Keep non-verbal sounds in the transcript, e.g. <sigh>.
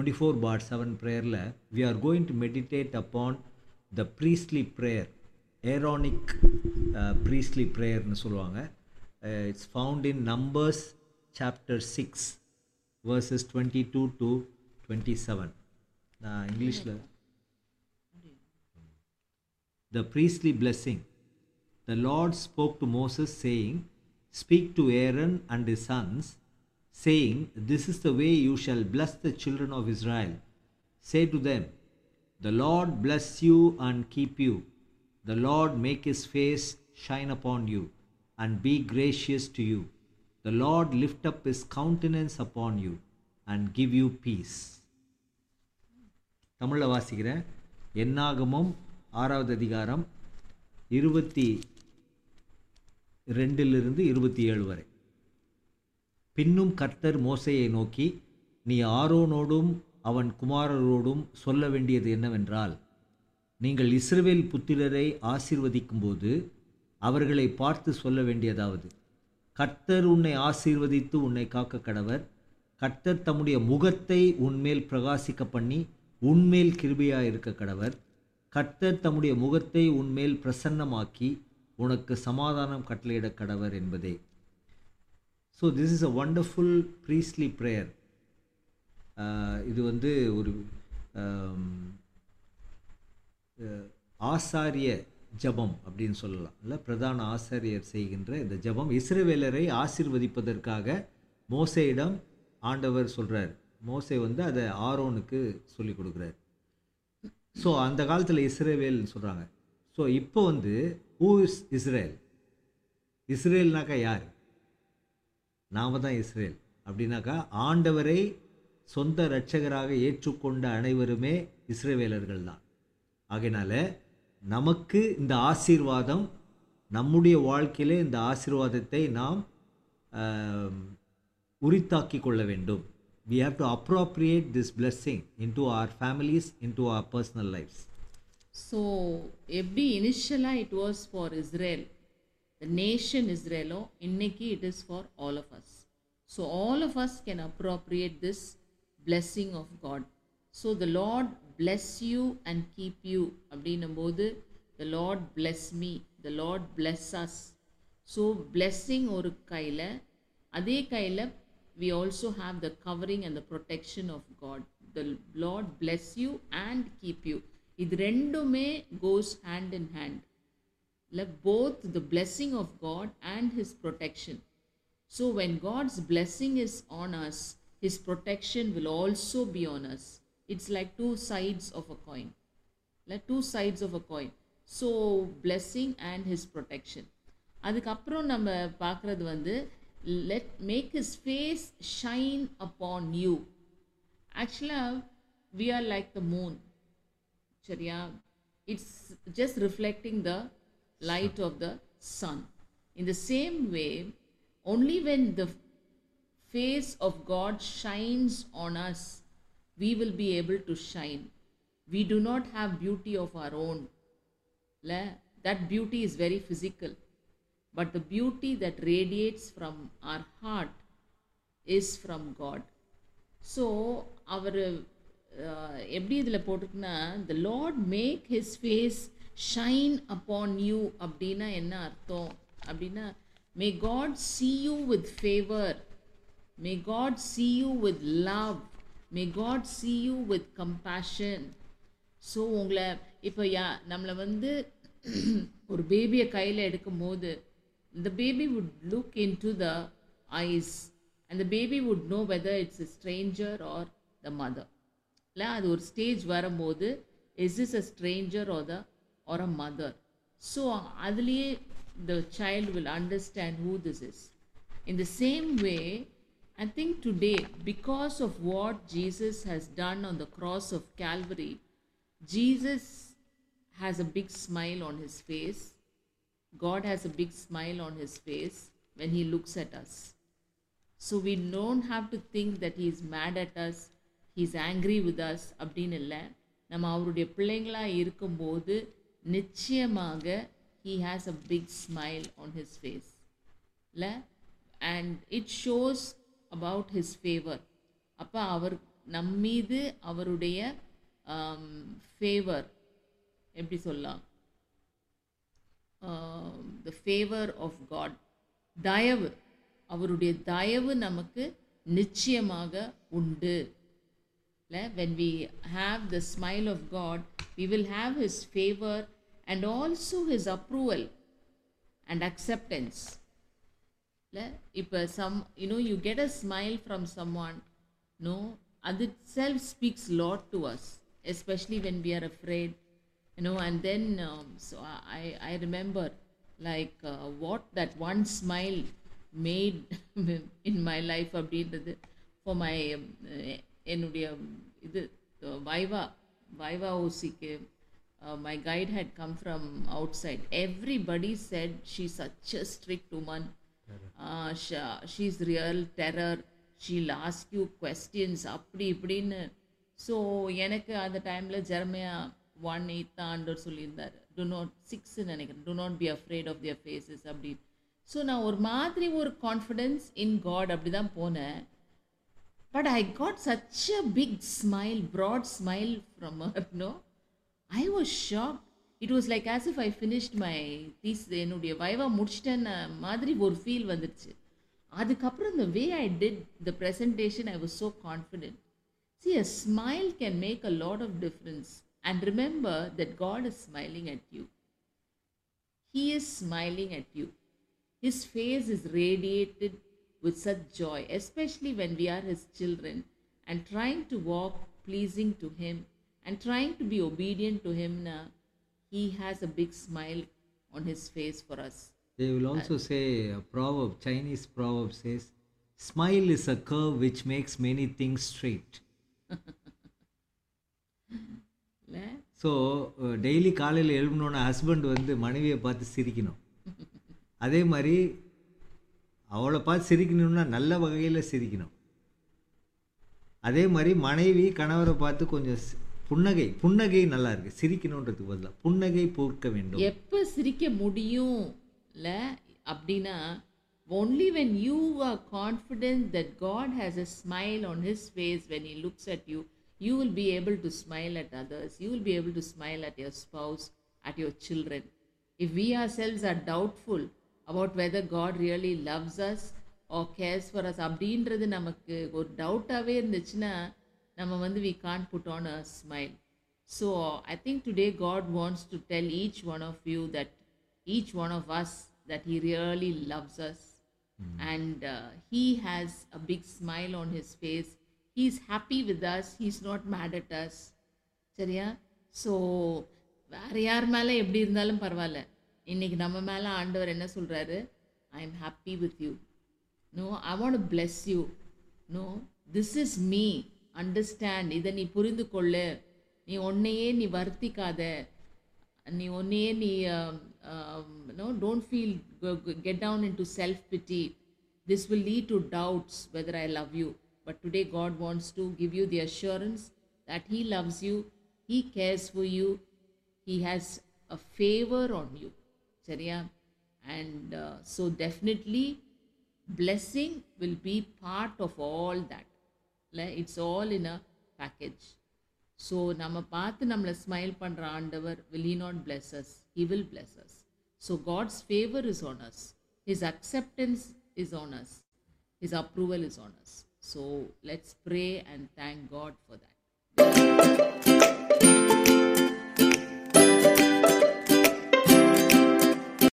Twenty four bar seven ப்ரேயரில் we are going to meditate upon the priestly prayer Aaronic priestly ப்ரேயர்னு சொல்லுவாங்க it's found in Numbers chapter six verses twenty two to twenty seven நான் இங்கிலீஷில் the priestly blessing. The Lord spoke to Moses, saying, Speak to Aaron and his sons, saying, This is the way you shall bless the children of Israel. Say to them, The Lord bless you and keep you. The Lord make his face shine upon you and be gracious to you. The Lord lift up his countenance upon you and give you peace. தமிழில் வாசிக்கிறேன் என்னாகமும் ஆறாவது அதிகாரம் இருபத்தி ரெண்டிலிருந்து இருபத்தி ஏழு வரை பின்னும் கர்த்தர் மோசையை நோக்கி நீ ஆரோனோடும் அவன் குமாரரோடும் சொல்ல வேண்டியது என்னவென்றால் நீங்கள் இஸ்ரவேல் புத்திரரை ஆசீர்வதிக்கும்போது அவர்களை பார்த்து சொல்ல வேண்டியதாவது. கர்த்தர் உன்னை ஆசீர்வதித்து உன்னை காக்க கடவர். கர்த்தர் தம்முடைய முகத்தை உன்மேல் பிரகாசிக்க பண்ணி உன்மேல் கிருபையாக இருக்க கடவர். கர்த்தர் தம்முடைய முகத்தை உன்மேல் பிரசன்னமாக்கி உனக்கு சமாதானம் கட்டளையிட கடவர் என்பதே. So this is a wonderful priestly prayer இது வந்து ஒரு um, uh, ஆசாரிய ஜெபம் அப்படின்னு சொல்லலாம். இல்லை பிரதான ஆசாரியர் செய்கின்ற இந்த ஜெபம். இஸ்ரவேலரை ஆசிர்வதிப்பதற்காக மோசையிடம் ஆண்டவர் சொல்கிறார் மோசே வந்து அதை ஆரோனுக்கு சொல்லி கொடுக்குறார். ஸோ அந்த காலத்தில் இஸ்ரேவேல்னு சொல்கிறாங்க ஸோ இப்போ வந்து ஹூ இஸ் இஸ்ரேல் இஸ்ரேல்னாக்கா யார்? நாம தான் இஸ்ரேல். அப்படின்னாக்கா ஆண்டவரை சொந்த இரட்சகராக ஏற்றுக்கொண்ட அனைவருமே இஸ்ரேவேலர்கள் தான். ஆகையினால நமக்கு இந்த ஆசீர்வாதம் நம்முடைய வாழ்க்கையிலே இந்த ஆசீர்வாதத்தை நாம் உரித்தாக்கி கொள்ள வேண்டும். We have to appropriate this blessing into into families into our personal lifes so எப்படி இனிஷியலாக it was for Israel the nation இஸ்ரேலோ இன்னைக்கு it is for all of us so all of us can appropriate this blessing of God so the Lord bless you and keep you அப்படின்னும் போது the Lord bless me the Lord bless us so blessing ஒரு கையில் அதே கையில் we also have the covering and the protection of God. The Lord bless you and keep you. இது ரெண்டுமே goes hand in hand. இல்லை both the blessing of God and his protection so when God's blessing is on us his protection will also be on us it's like two sides of a coin இல்லை two sides of a coin so blessing and his protection அதுக்கப்புறம் நம்ம பார்க்குறது வந்து let make his face shine upon you ஆக்சுவலாக we are like the moon சரியா it's just reflecting the Light of the sun in the same way only when the face of God shines on us, we will be able to shine. We do not have beauty of our own. Le- That beauty is very physical. But the beauty that radiates from our heart is from God. So அவர் எப்படி இதில் போட்டிருக்குன்னா the Lord make his face shine upon you அப்படின்னா என்ன அர்த்தம் அப்படின்னா may God see you with favour may God see you with love may God see you with compassion so உங்களை இப்போ யா நம்மளை வந்து ஒரு பேபியை கையில் எடுக்கும்போது இந்த baby would look into the eyes அந்த baby would know whether it's a stranger or the mother இல்லை அது ஒரு ஸ்டேஜ் வரும்போது is is a stranger or the or a mother so அதுலேயே the child will understand who this is in the same way i think today because of what jesus has done on the cross of calvary jesus has a big smile on his face God has a big smile on his face when he looks at us. So we don't have to think that he is mad at us, he's angry with us அப்படின்னு இல்லை நம்ம அவருடைய பிள்ளைங்களா இருக்கும்போது நிச்சயமாக he has a big smile on his face இல்லை and it shows about his favour அப்போ அவர் நம் மீது அவருடைய um, ஃபேவர் எப்படி சொல்லலாம்? த ஃபேவர் ஆஃப் காட் தயவு அவருடைய தயவு நமக்கு நிச்சயமாக உண்டு. இல்லை when we have the smile of God we will have his favor and also his approval and acceptance இல்லை இப்போ some you know you get a smile from some one no அது self speaks lot to us especially when we are afraid you know and then so I I remember like what that one smile made <laughs> in my life அப்படின்றது for my என்னுடைய இது வைவா viva ஓசிக்கு my guide had come from outside everybody said she such a strict woman she's real terror she'll ask you questions அப்படி இப்படின்னு. So எனக்கு அந்த டைமில் ஜெர்மையா one eighth ஆண்டர் சொல்லியிருந்தார். டு நாட் சிக்ஸ்ன்னு நினைக்கிறேன். Do not be afraid of their faces அப்படின்னு. ஸோ நான் ஒரு மாதிரி ஒரு கான்ஃபிடென்ஸ் இன் காட் அப்படி தான் போனேன். but I got such a big smile broad smile from her <laughs> no I was shocked it was like as if I finished my these என்னுடைய வைவா முடிச்சிட்டேன்னு மாதிரி ஒரு ஃபீல் வந்துடுச்சு அதுக்கப்புறம் இந்த way I did the presentation I was so confident see a smile can make a lot of difference and remember that God is smiling at you he is smiling at you his face is radiated with such joy, especially when we are His children and trying to walk pleasing to Him and trying to be obedient to Him. Now, He has a big smile on His face for us. They will also say a proverb, Chinese proverb says, smile is a curve which makes many things straight. இல்ல? So daily காலையில் எழுப்பினோன்னே husband வந்து மனைவியை பார்த்து சிரிக்கணும் <laughs> அதே மாதிரி அவளை பார்த்து சிரிக்கணும்னா நல்ல வகையில் சிரிக்கணும் அதே மாதிரி மனைவி கணவரை பார்த்து கொஞ்சம் புன்னகை புன்னகை நல்லா இருக்குது சிரிக்கணுன்றதுக்கு பதிலாக புன்னகை போர்க்க வேண்டும் எப்போ சிரிக்க முடியும் அப்படின்னா only when you are confidence that God has a smile on his face when you looks at you you will be able to smile at others you will be able to smile at your spouse at your children if we are cells or doubtful about whether God really loves us or cares for us அப்படின்றது நமக்கு ஒரு டவுட்டாகவே இருந்துச்சுன்னா நம்ம வந்து we can't put on a smile so I think today God wants to tell each one of you that each one of us that He really loves us and uh, He has a big smile on His face. He's happy with us. He's not mad at us. சரியா so வேற யார் மேலே எப்படி இருந்தாலும் பரவாயில்ல இன்னைக்கு நம்ம மேலே ஆண்டவர் என்ன சொல்கிறாரு I am happy with you no I want bless you no this is me understand இதை நீ புரிந்து கொள்ளு. நீ உன்னையே நீ வருத்திக்காத. நீ ஒன்னையே நீ no don't feel get down into self pity this will lead to doubts whether I love you but today God wants to give you the assurance that he loves you he cares for you he has a favour on you சரியா and so definitely blessing will be part of all that இல்லை it's all in a package so நம்ம பார்த்து நம்மளை smile பண்ணுற ஆண்டவர் will he not bless us he will bless us so god's favor is on us his acceptance is on us his approval is on us so let's pray and thank god for that